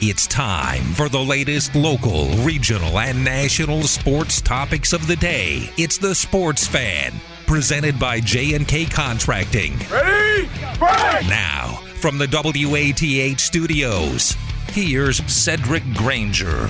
It's time for the latest local, regional, and national sports topics of the day. It's the Sports Fan, presented by J&K Contracting. Ready? Break! Now, from the WATH studios, here's Cedric Granger.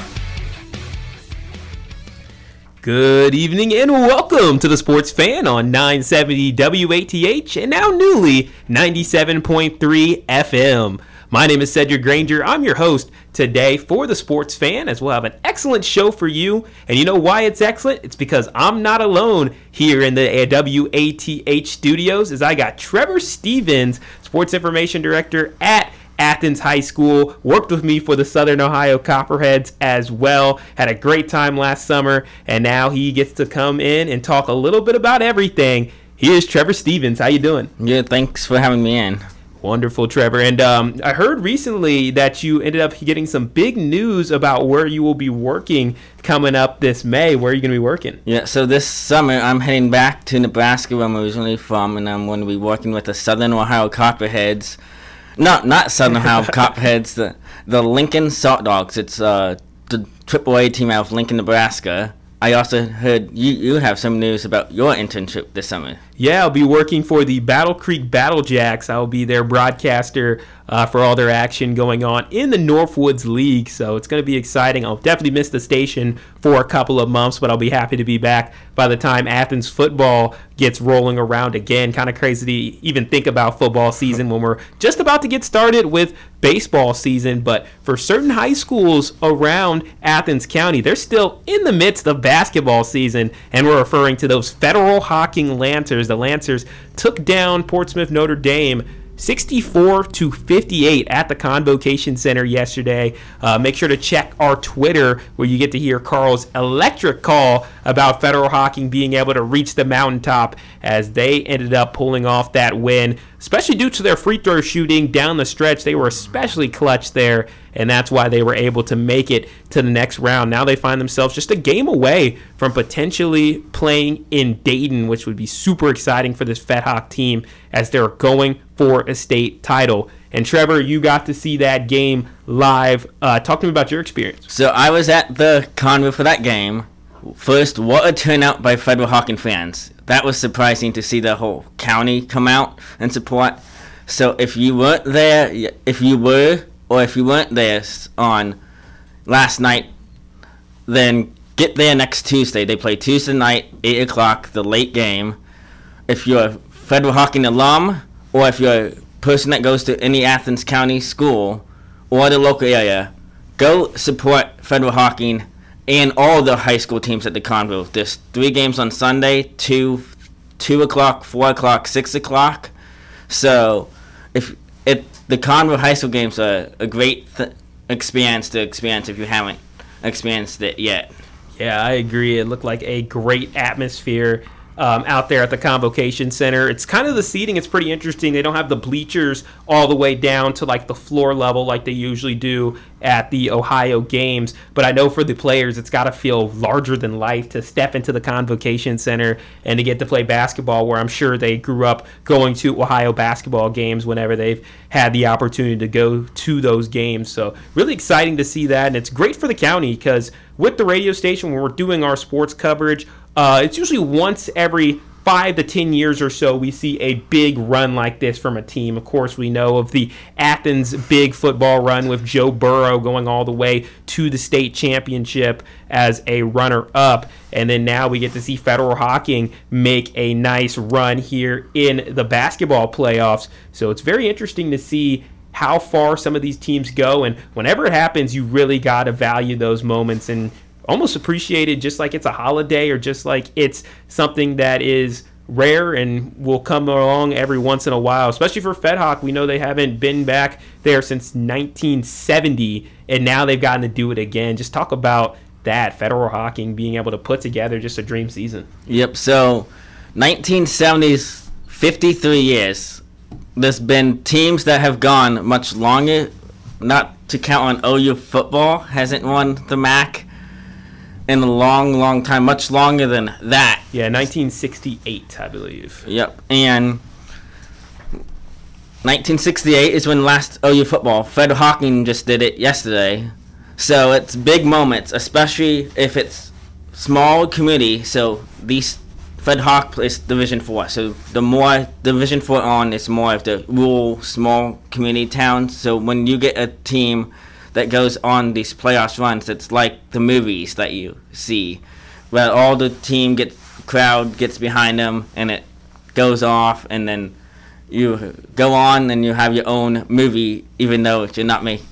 Good evening and welcome to the Sports Fan on 970 WATH and now newly 97.3 FM. My name is Cedric Granger. I'm your host today for the Sports Fan, as we'll have an excellent show for you. And you know why it's excellent? It's because I'm not alone here in the WATH studios, as I got Trevor Stevens, Sports Information Director at Athens High School, worked with me for the Southern Ohio Copperheads as well. Had a great time last summer, and now he gets to come in and talk a little bit about everything. Here's Trevor Stevens. How you doing? Yeah, thanks for having me in. Wonderful, Trevor. And um, I heard recently that you ended up getting some big news about where you will be working coming up this May. Where are you going to be working? Yeah, so this summer I'm heading back to Nebraska, where I'm originally from, and I'm going to be working with the Southern Ohio Copperheads. Not not Southern Ohio Copperheads, the the Lincoln Saltdogs. It's uh, the AAA team out of Lincoln, Nebraska. I also heard you, you have some news about your internship this summer. Yeah, I'll be working for the Battle Creek Battle Jacks. I'll be their broadcaster uh, for all their action going on in the Northwoods League. So it's going to be exciting. I'll definitely miss the station for a couple of months, but I'll be happy to be back by the time Athens football gets rolling around again. Kind of crazy to even think about football season when we're just about to get started with baseball season. But for certain high schools around Athens County, they're still in the midst of basketball season, and we're referring to those Federal Hocking Lancers the Lancers took down Portsmouth Notre Dame 64 to 58 at the Convocation Center yesterday. Uh, make sure to check our Twitter where you get to hear Carl's electric call about Federal Hocking being able to reach the mountaintop as they ended up pulling off that win, especially due to their free throw shooting down the stretch. They were especially clutch there, and that's why they were able to make it to the next round. Now they find themselves just a game away from potentially playing in Dayton, which would be super exciting for this Fed Hock team as they're going for a state title. And Trevor, you got to see that game live. Uh, talk to me about your experience. So I was at the convo for that game. First, what a turnout by Federal Hocking fans. That was surprising to see the whole county come out and support. So if you weren't there, if you were, or if you weren't there on last night, then get there next Tuesday. They play Tuesday night, 8 o'clock, the late game. If you're a Federal Hocking alum, or if you're a person that goes to any Athens County school or the local area, go support Federal Hocking and all the high school teams at the Convo. There's three games on Sunday, two, two o'clock, four o'clock, six o'clock. So if it the Convo high school games are a great th- experience to experience if you haven't experienced it yet. Yeah, I agree. It looked like a great atmosphere um, out there at the Convocation Center. It's kind of the seating. It's pretty interesting. They don't have the bleachers all the way down to like the floor level like they usually do at the Ohio games. But I know for the players, it's got to feel larger than life to step into the Convocation Center and to get to play basketball, where I'm sure they grew up going to Ohio basketball games whenever they've had the opportunity to go to those games. So really exciting to see that, and it's great for the county because with the radio station when we're doing our sports coverage uh, it's usually once every five to ten years or so we see a big run like this from a team. Of course, we know of the Athens big football run with Joe Burrow going all the way to the state championship as a runner up. And then now we get to see Federal Hocking make a nice run here in the basketball playoffs. So it's very interesting to see how far some of these teams go. And whenever it happens, you really got to value those moments and almost appreciated just like it's a holiday or just like it's something that is rare and will come along every once in a while, especially for Fed Hock. We know they haven't been back there since 1970, and now they've gotten to do it again. Just talk about that federal hocking being able to put together just a dream season. Yep. So, 1970s, 53 years. There's been teams that have gone much longer. Not to count on OU football hasn't won the MAC in a long, long time, much longer than that. Yeah, 1968, I believe. Yep, and 1968 is when last OU football. Fed Hocking just did it yesterday, so it's big moments, especially if it's small community. So these Fed Hock plays Division Four. So the more Division Four on, it's more of the rural, small community towns. So when you get a team that goes on these playoffs runs. It's like the movies that you see, where all the team gets crowd gets behind them and it goes off, and then you go on and you have your own movie, even though you're not make,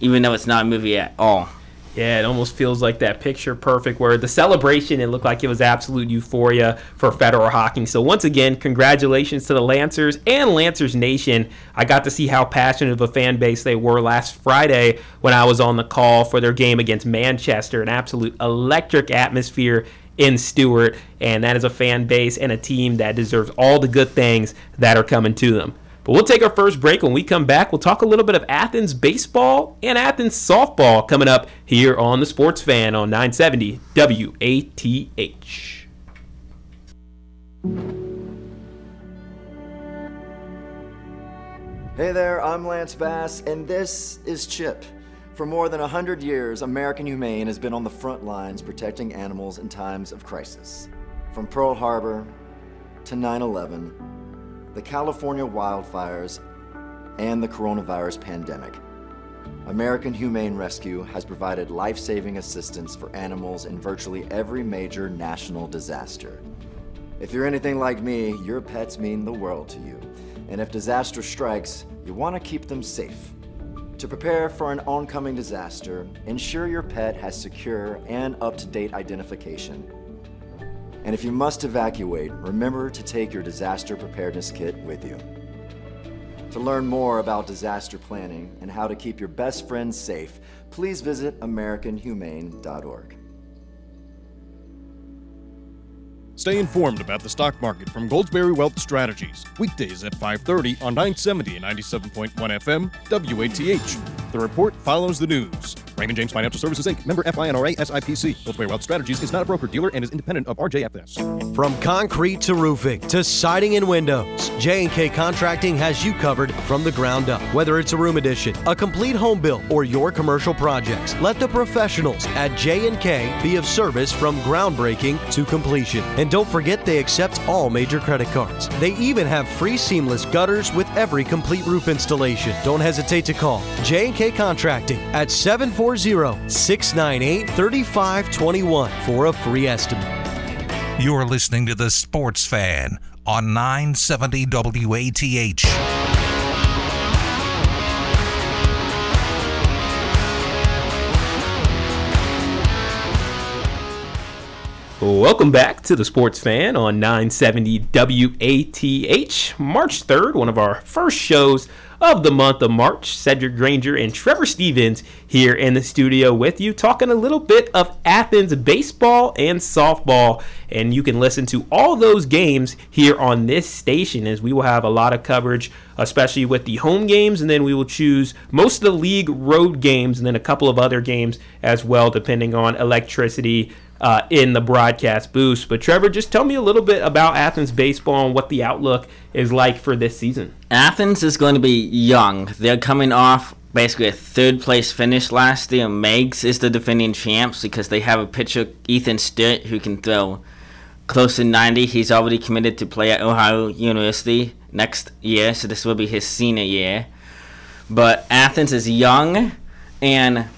even though it's not a movie at all. Yeah, it almost feels like that picture perfect where the celebration, it looked like it was absolute euphoria for federal hocking. So, once again, congratulations to the Lancers and Lancers Nation. I got to see how passionate of a fan base they were last Friday when I was on the call for their game against Manchester. An absolute electric atmosphere in Stewart, and that is a fan base and a team that deserves all the good things that are coming to them. But we'll take our first break. When we come back, we'll talk a little bit of Athens baseball and Athens softball coming up here on the Sports Fan on 970 WATH. Hey there, I'm Lance Bass, and this is Chip. For more than 100 years, American Humane has been on the front lines protecting animals in times of crisis. From Pearl Harbor to 9 11, the California wildfires, and the coronavirus pandemic. American Humane Rescue has provided life saving assistance for animals in virtually every major national disaster. If you're anything like me, your pets mean the world to you. And if disaster strikes, you want to keep them safe. To prepare for an oncoming disaster, ensure your pet has secure and up to date identification and if you must evacuate, remember to take your disaster preparedness kit with you. To learn more about disaster planning and how to keep your best friends safe, please visit AmericanHumane.org. Stay informed about the stock market from Goldsberry Wealth Strategies. Weekdays at 5:30 on 970 and 97.1 FM WATH. The report follows the news. Raymond James Financial Services Inc. Member FINRA SIPC. Goldsberry Wealth Strategies is not a broker dealer and is independent of RJFS. From concrete to roofing to siding and windows, J&K Contracting has you covered from the ground up. Whether it's a room addition, a complete home build, or your commercial projects, let the professionals at J&K be of service from groundbreaking to completion. And don't forget they accept all major credit cards. They even have free seamless gutters with every complete roof installation. Don't hesitate to call J&K Contracting at 740 698 3521 for a free estimate. You're listening to The Sports Fan on 970 WATH. Welcome back to the Sports Fan on 970 WATH. March 3rd, one of our first shows of the month of March. Cedric Granger and Trevor Stevens here in the studio with you, talking a little bit of Athens baseball and softball. And you can listen to all those games here on this station as we will have a lot of coverage, especially with the home games. And then we will choose most of the league road games and then a couple of other games as well, depending on electricity uh, in the broadcast booth. But Trevor, just tell me a little bit about Athens baseball and what the outlook is like for this season. Athens is going to be young. They're coming off basically a third place finish last year. Meigs is the defending champs because they have a pitcher, Ethan Sturt, who can throw close to 90. He's already committed to play at Ohio University next year, so this will be his senior year. But Athens is young and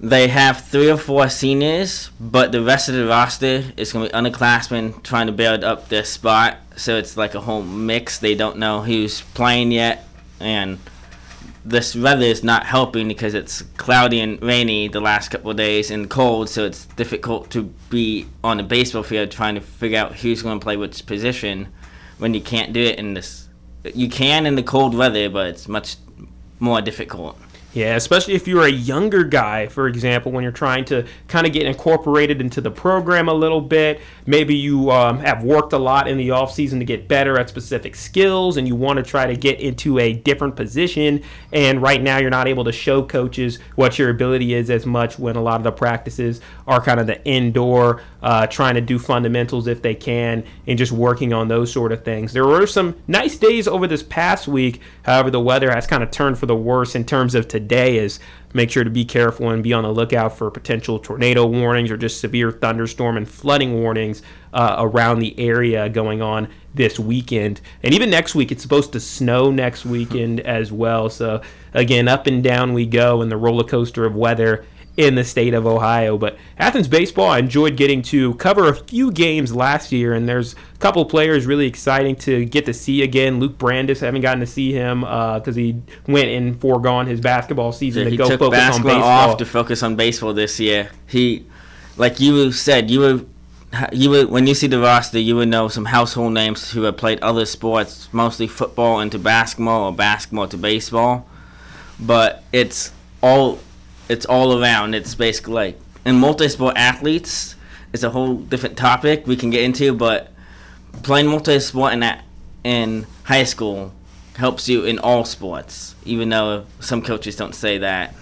they have three or four seniors, but the rest of the roster is going to be underclassmen trying to build up their spot. So it's like a whole mix. They don't know who's playing yet, and this weather is not helping because it's cloudy and rainy the last couple of days and cold, so it's difficult to be on the baseball field trying to figure out who's going to play which position when you can't do it in this. You can in the cold weather, but it's much more difficult. Yeah, especially if you're a younger guy, for example, when you're trying to kind of get incorporated into the program a little bit. Maybe you um, have worked a lot in the offseason to get better at specific skills and you want to try to get into a different position. And right now, you're not able to show coaches what your ability is as much when a lot of the practices are kind of the indoor, uh, trying to do fundamentals if they can, and just working on those sort of things. There were some nice days over this past week. However, the weather has kind of turned for the worse in terms of today is make sure to be careful and be on the lookout for potential tornado warnings or just severe thunderstorm and flooding warnings uh, around the area going on this weekend. And even next week, it's supposed to snow next weekend as well. So, again, up and down we go in the roller coaster of weather in the state of Ohio. But Athens baseball, I enjoyed getting to cover a few games last year, and there's a couple players really exciting to get to see again. Luke Brandis, I haven't gotten to see him because uh, he went and foregone his basketball season yeah, to go focus basketball on baseball. off to focus on baseball this year. He, like you said, you were. You would, when you see the roster, you would know some household names who have played other sports, mostly football into basketball or basketball to baseball. But it's all it's all around. It's basically like and multi-sport athletes it's a whole different topic we can get into, but playing multi-sport in that in high school helps you in all sports, even though some coaches don't say that.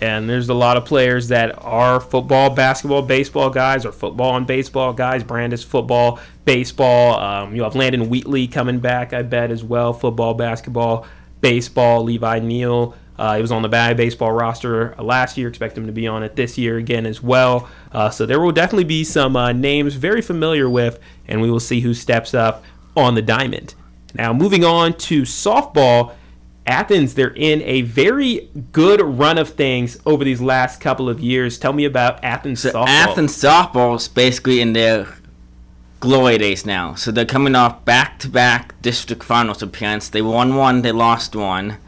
And there's a lot of players that are football, basketball, baseball guys, or football and baseball guys. Brandis football, baseball. Um, you have Landon Wheatley coming back, I bet, as well. Football, basketball, baseball. Levi Neal uh, he was on the bad baseball roster last year. Expect him to be on it this year again as well. Uh, so there will definitely be some uh, names very familiar with, and we will see who steps up on the diamond. Now, moving on to softball, Athens, they're in a very good run of things over these last couple of years. Tell me about Athens so softball. Athens softball is basically in their glory days now. So they're coming off back to back district finals appearance. They won one, they lost one.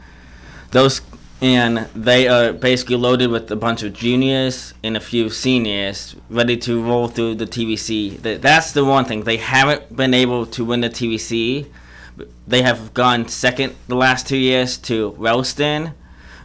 Those and they are basically loaded with a bunch of juniors and a few seniors ready to roll through the TVC. That's the one thing they haven't been able to win the TVC. They have gone second the last two years to Wellston.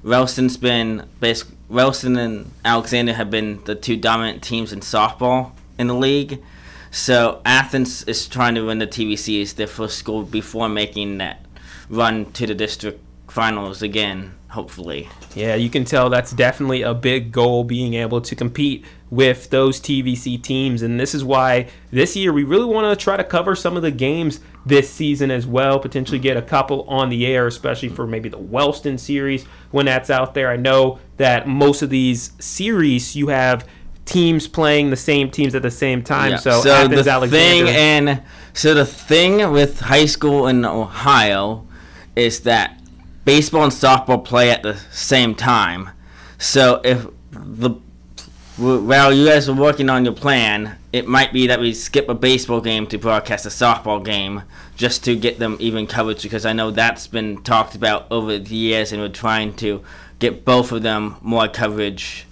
Wellston's been basically Wellston and Alexander have been the two dominant teams in softball in the league. So Athens is trying to win the TVC as their first school before making that run to the district finals again hopefully. Yeah, you can tell that's definitely a big goal being able to compete with those TVC teams. And this is why this year we really want to try to cover some of the games this season as well, potentially get a couple on the air, especially for maybe the Wellston series when that's out there. I know that most of these series you have teams playing the same teams at the same time. Yeah. So, so Athens, the Alexander. thing and so the thing with high school in Ohio is that baseball and softball play at the same time. So if the while you guys are working on your plan, it might be that we skip a baseball game to broadcast a softball game just to get them even coverage because I know that's been talked about over the years and we're trying to get both of them more coverage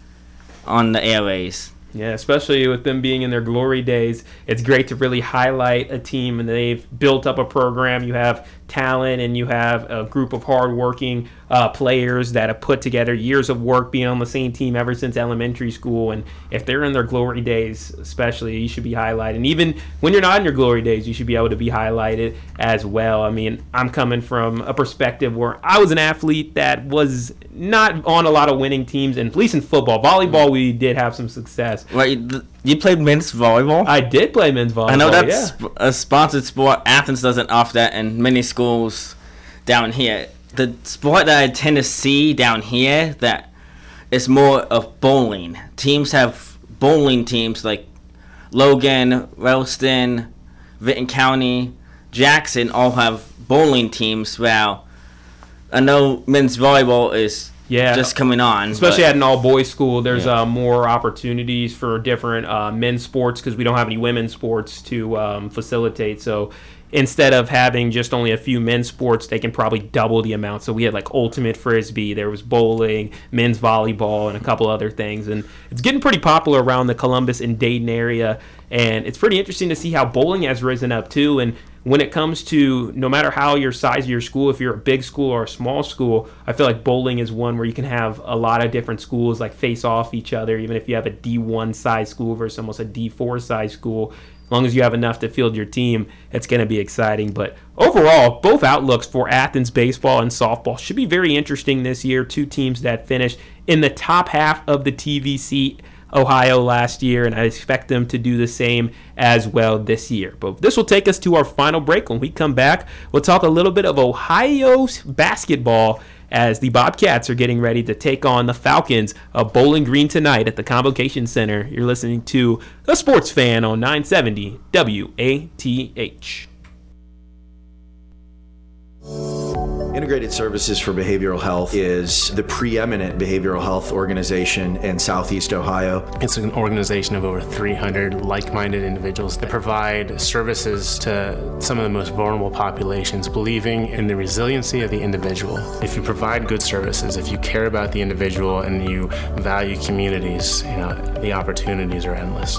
on the airways. Yeah, especially with them being in their glory days, it's great to really highlight a team and they've built up a program. You have talent and you have a group of hardworking uh, players that have put together years of work being on the same team ever since elementary school. And if they're in their glory days, especially, you should be highlighted. And even when you're not in your glory days, you should be able to be highlighted as well. I mean, I'm coming from a perspective where I was an athlete that was not on a lot of winning teams, and at least in football, volleyball, we did have some success. You played men's volleyball? I did play men's volleyball. I know that's yeah. a sponsored sport. Athens doesn't offer that, and many schools down here. The sport that I tend to see down here that is more of bowling. Teams have bowling teams like Logan, Wellston, Vinton County, Jackson all have bowling teams. Well, I know men's volleyball is yeah, just coming on. Especially but, at an all boys school, there's yeah. uh, more opportunities for different uh, men's sports because we don't have any women's sports to um, facilitate. So instead of having just only a few men's sports, they can probably double the amount. So we had like ultimate frisbee, there was bowling, men's volleyball, and a couple other things. And it's getting pretty popular around the Columbus and Dayton area. And it's pretty interesting to see how bowling has risen up too. And when it comes to no matter how your size of your school, if you're a big school or a small school, I feel like bowling is one where you can have a lot of different schools like face off each other. Even if you have a D1 size school versus almost a D4 size school, as long as you have enough to field your team, it's going to be exciting. But overall, both outlooks for Athens baseball and softball should be very interesting this year. Two teams that finished in the top half of the TVC Ohio last year, and I expect them to do the same as well this year. But this will take us to our final break. When we come back, we'll talk a little bit of Ohio basketball as the Bobcats are getting ready to take on the Falcons of Bowling Green tonight at the Convocation Center. You're listening to The Sports Fan on 970 WATH. Integrated Services for Behavioral Health is the preeminent behavioral health organization in Southeast Ohio. It's an organization of over 300 like minded individuals that provide services to some of the most vulnerable populations, believing in the resiliency of the individual. If you provide good services, if you care about the individual and you value communities, you know, the opportunities are endless.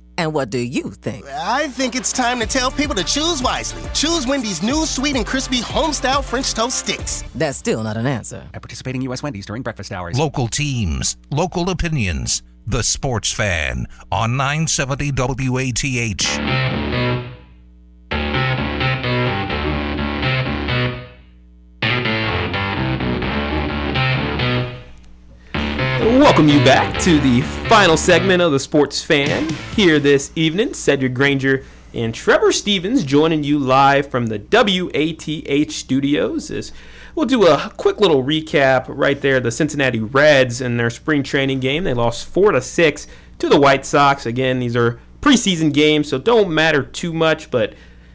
And what do you think? I think it's time to tell people to choose wisely. Choose Wendy's new sweet and crispy homestyle French toast sticks. That's still not an answer. At participating U.S. Wendy's during breakfast hours. Local teams, local opinions. The Sports Fan on 970 WATH. Welcome you back to the final segment of the Sports Fan here this evening. Cedric Granger and Trevor Stevens joining you live from the WATH studios. As we'll do a quick little recap right there. The Cincinnati Reds in their spring training game, they lost four to six to the White Sox. Again, these are preseason games, so don't matter too much, but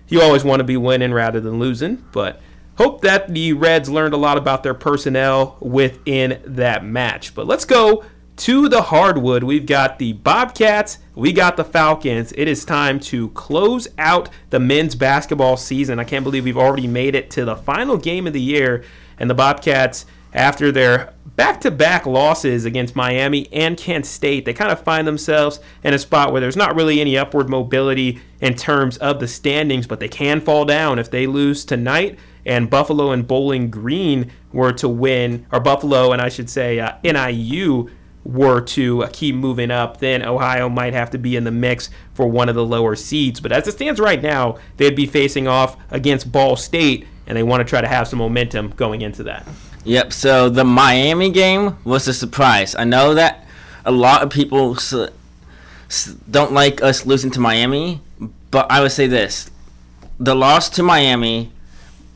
you always want to be winning rather than losing. But hope that the Reds learned a lot about their personnel within that match. But let's go to the hardwood. We've got the Bobcats, we got the Falcons. It is time to close out the men's basketball season. I can't believe we've already made it to the final game of the year, and the Bobcats, after their back to back losses against Miami and Kent State, they kind of find themselves in a spot where there's not really any upward mobility in terms of the standings, but they can fall down if they lose tonight and Buffalo and Bowling Green were to win, or Buffalo and I should say uh, NIU were to uh, keep moving up, then Ohio might have to be in the mix for one of the lower seeds. But as it stands right now, they'd be facing off against Ball State, and they want to try to have some momentum going into that. Yep. So the Miami game was a surprise. I know that a lot of people don't like us losing to Miami, but I would say this: the loss to Miami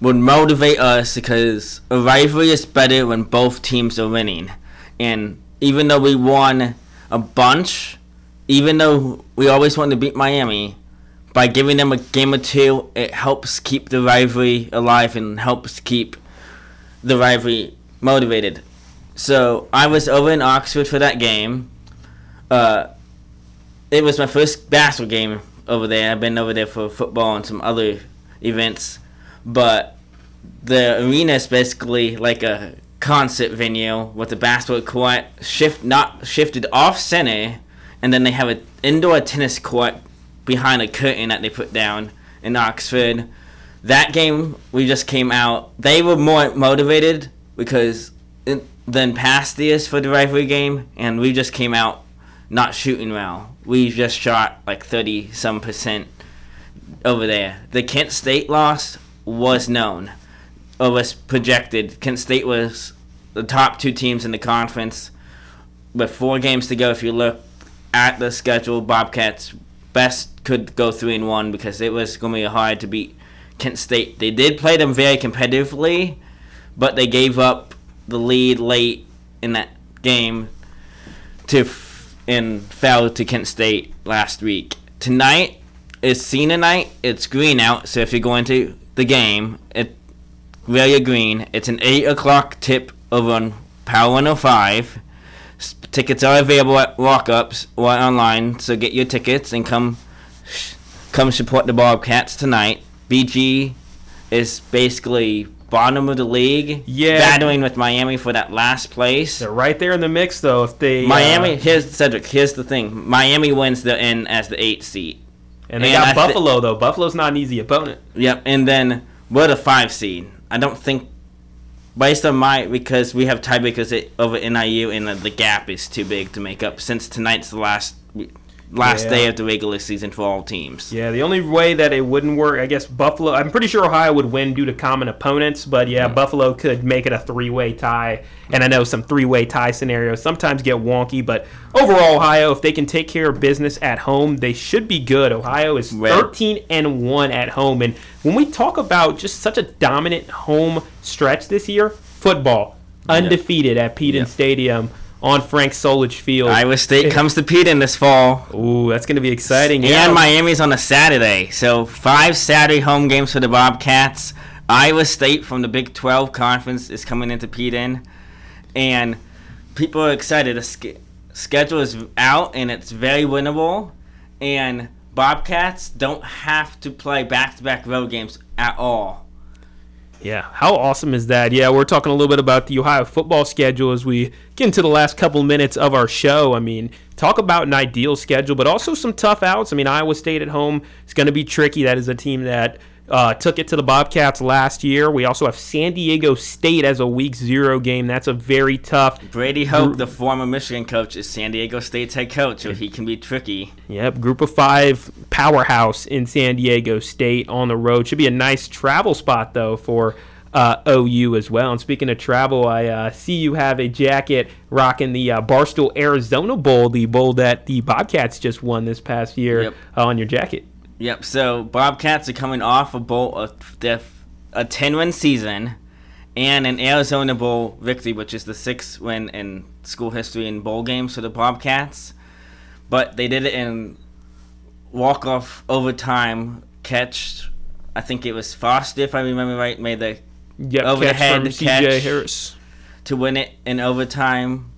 would motivate us because a rivalry is better when both teams are winning. And even though we won a bunch, even though we always wanted to beat Miami, by giving them a game or two, it helps keep the rivalry alive and helps keep the rivalry motivated. So I was over in Oxford for that game. Uh, it was my first basketball game over there. I've been over there for football and some other events, but the arena is basically like a concert venue with a basketball court shift not shifted off center, and then they have an indoor tennis court behind a curtain that they put down in Oxford. That game we just came out. They were more motivated because in, than past years for the rivalry game, and we just came out not shooting well. We just shot like thirty some percent over there. The Kent State loss was known or was projected. Kent State was the top two teams in the conference with four games to go. If you look at the schedule, Bobcats best could go three and one because it was going to be hard to beat Kent State. They did play them very competitively, but they gave up the lead late in that game to f- and fell to Kent State last week. Tonight is Cena night. It's green out, so if you're going to the game, it your green. It's an eight o'clock tip over on Power 105. Tickets are available at walk-ups or online, so get your tickets and come come support the Bobcats tonight. BG is basically bottom of the league, Yeah. battling with Miami for that last place. They're right there in the mix, though. If they Miami, uh, here's Cedric. Here's the thing: Miami wins the N as the eighth seed. and they And got I Buffalo though. Buffalo's not an easy opponent. Yep, and then we're the five seed. I don't think, based on my, because we have tiebreakers over NIU, and the gap is too big to make up. Since tonight's the last last Yeah. day of the regular season for all teams. Yeah, the only way that it wouldn't work, I guess Buffalo. I'm pretty sure Ohio would win due to common opponents, but yeah, Buffalo could make it a three-way tie. And I know some three-way tie scenarios sometimes get wonky, but overall, Ohio, if they can take care of business at home, they should be good. Ohio is Well- 13 and one at home, and when we talk about just such a dominant home stretch this year, football undefeated at Peden Stadium on Frank Solich Field. Iowa State comes to Peden this fall. Ooh, that's going to be exciting. And Miami's on a Saturday. So five Saturday home games for the Bobcats. Iowa State from the Big 12 conference is coming into Peden. And people are excited. The sch- schedule is out and it's very winnable. And Bobcats don't have to play back to back road games at all. Yeah, how awesome is that? Yeah, we're talking a little bit about the Ohio football schedule as we get into the last couple minutes of our show. I mean, talk about an ideal schedule, but also some tough outs. I mean, Iowa State at home is going to be tricky. That is a team that uh, took it to the Bobcats last year. We also have San Diego State as a week zero game. That's a very tough. Brady Hoke, the former Michigan coach, is San Diego State's head coach, so he can be tricky. Yep, group of five powerhouse in San Diego State on the road. Should be a nice travel spot, though, for uh, OU as well. And speaking of travel, I uh, see you have a jacket rocking the uh, Barstool Arizona Bowl, the bowl that the Bobcats just won this past year Yep. uh, on your jacket. Yep. So Bobcats are coming off a bowl of their, a ten win season, and an Arizona Bowl victory, which is the sixth win in school history in bowl games for the Bobcats. But they did it in walk off overtime catch. I think it was Foster, if I remember right, made the Yep, over the catch head from catch C.J. Harris. to win it in overtime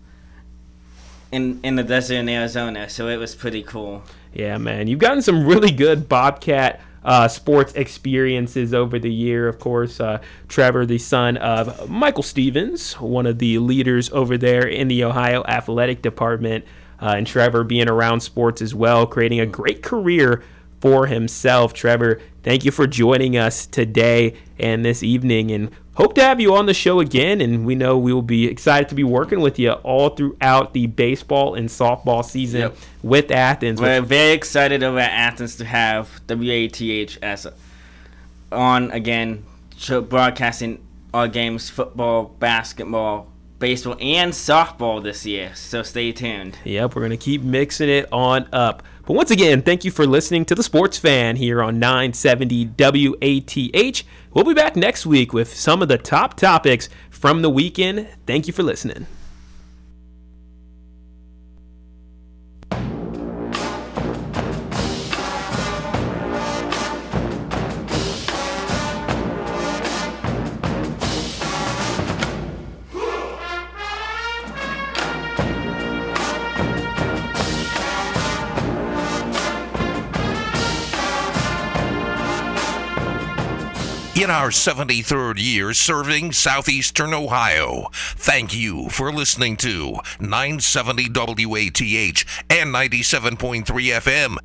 in in the desert in Arizona. So it was pretty cool. Yeah, man, you've gotten some really good Bobcat uh, sports experiences over the year. Of course, uh, Trevor, the son of Michael Stevens, one of the leaders over there in the Ohio Athletic Department, uh, and Trevor being around sports as well, creating a great career for himself. Trevor, thank you for joining us today and this evening, and hope to have you on the show again. And we know we will be excited to be working with you all throughout the baseball and softball season Yep. with Athens. We're which- very excited over at Athens to have WATH as on again, broadcasting our games football, basketball, baseball, and softball this year. So stay tuned. Yep, we're going to keep mixing it on up. But once again, thank you for listening to The Sports Fan here on 970 WATH. We'll be back next week with some of the top topics from the weekend. Thank you for listening. In our 73rd year serving southeastern Ohio, thank you for listening to 970 WATH and 97.3 FM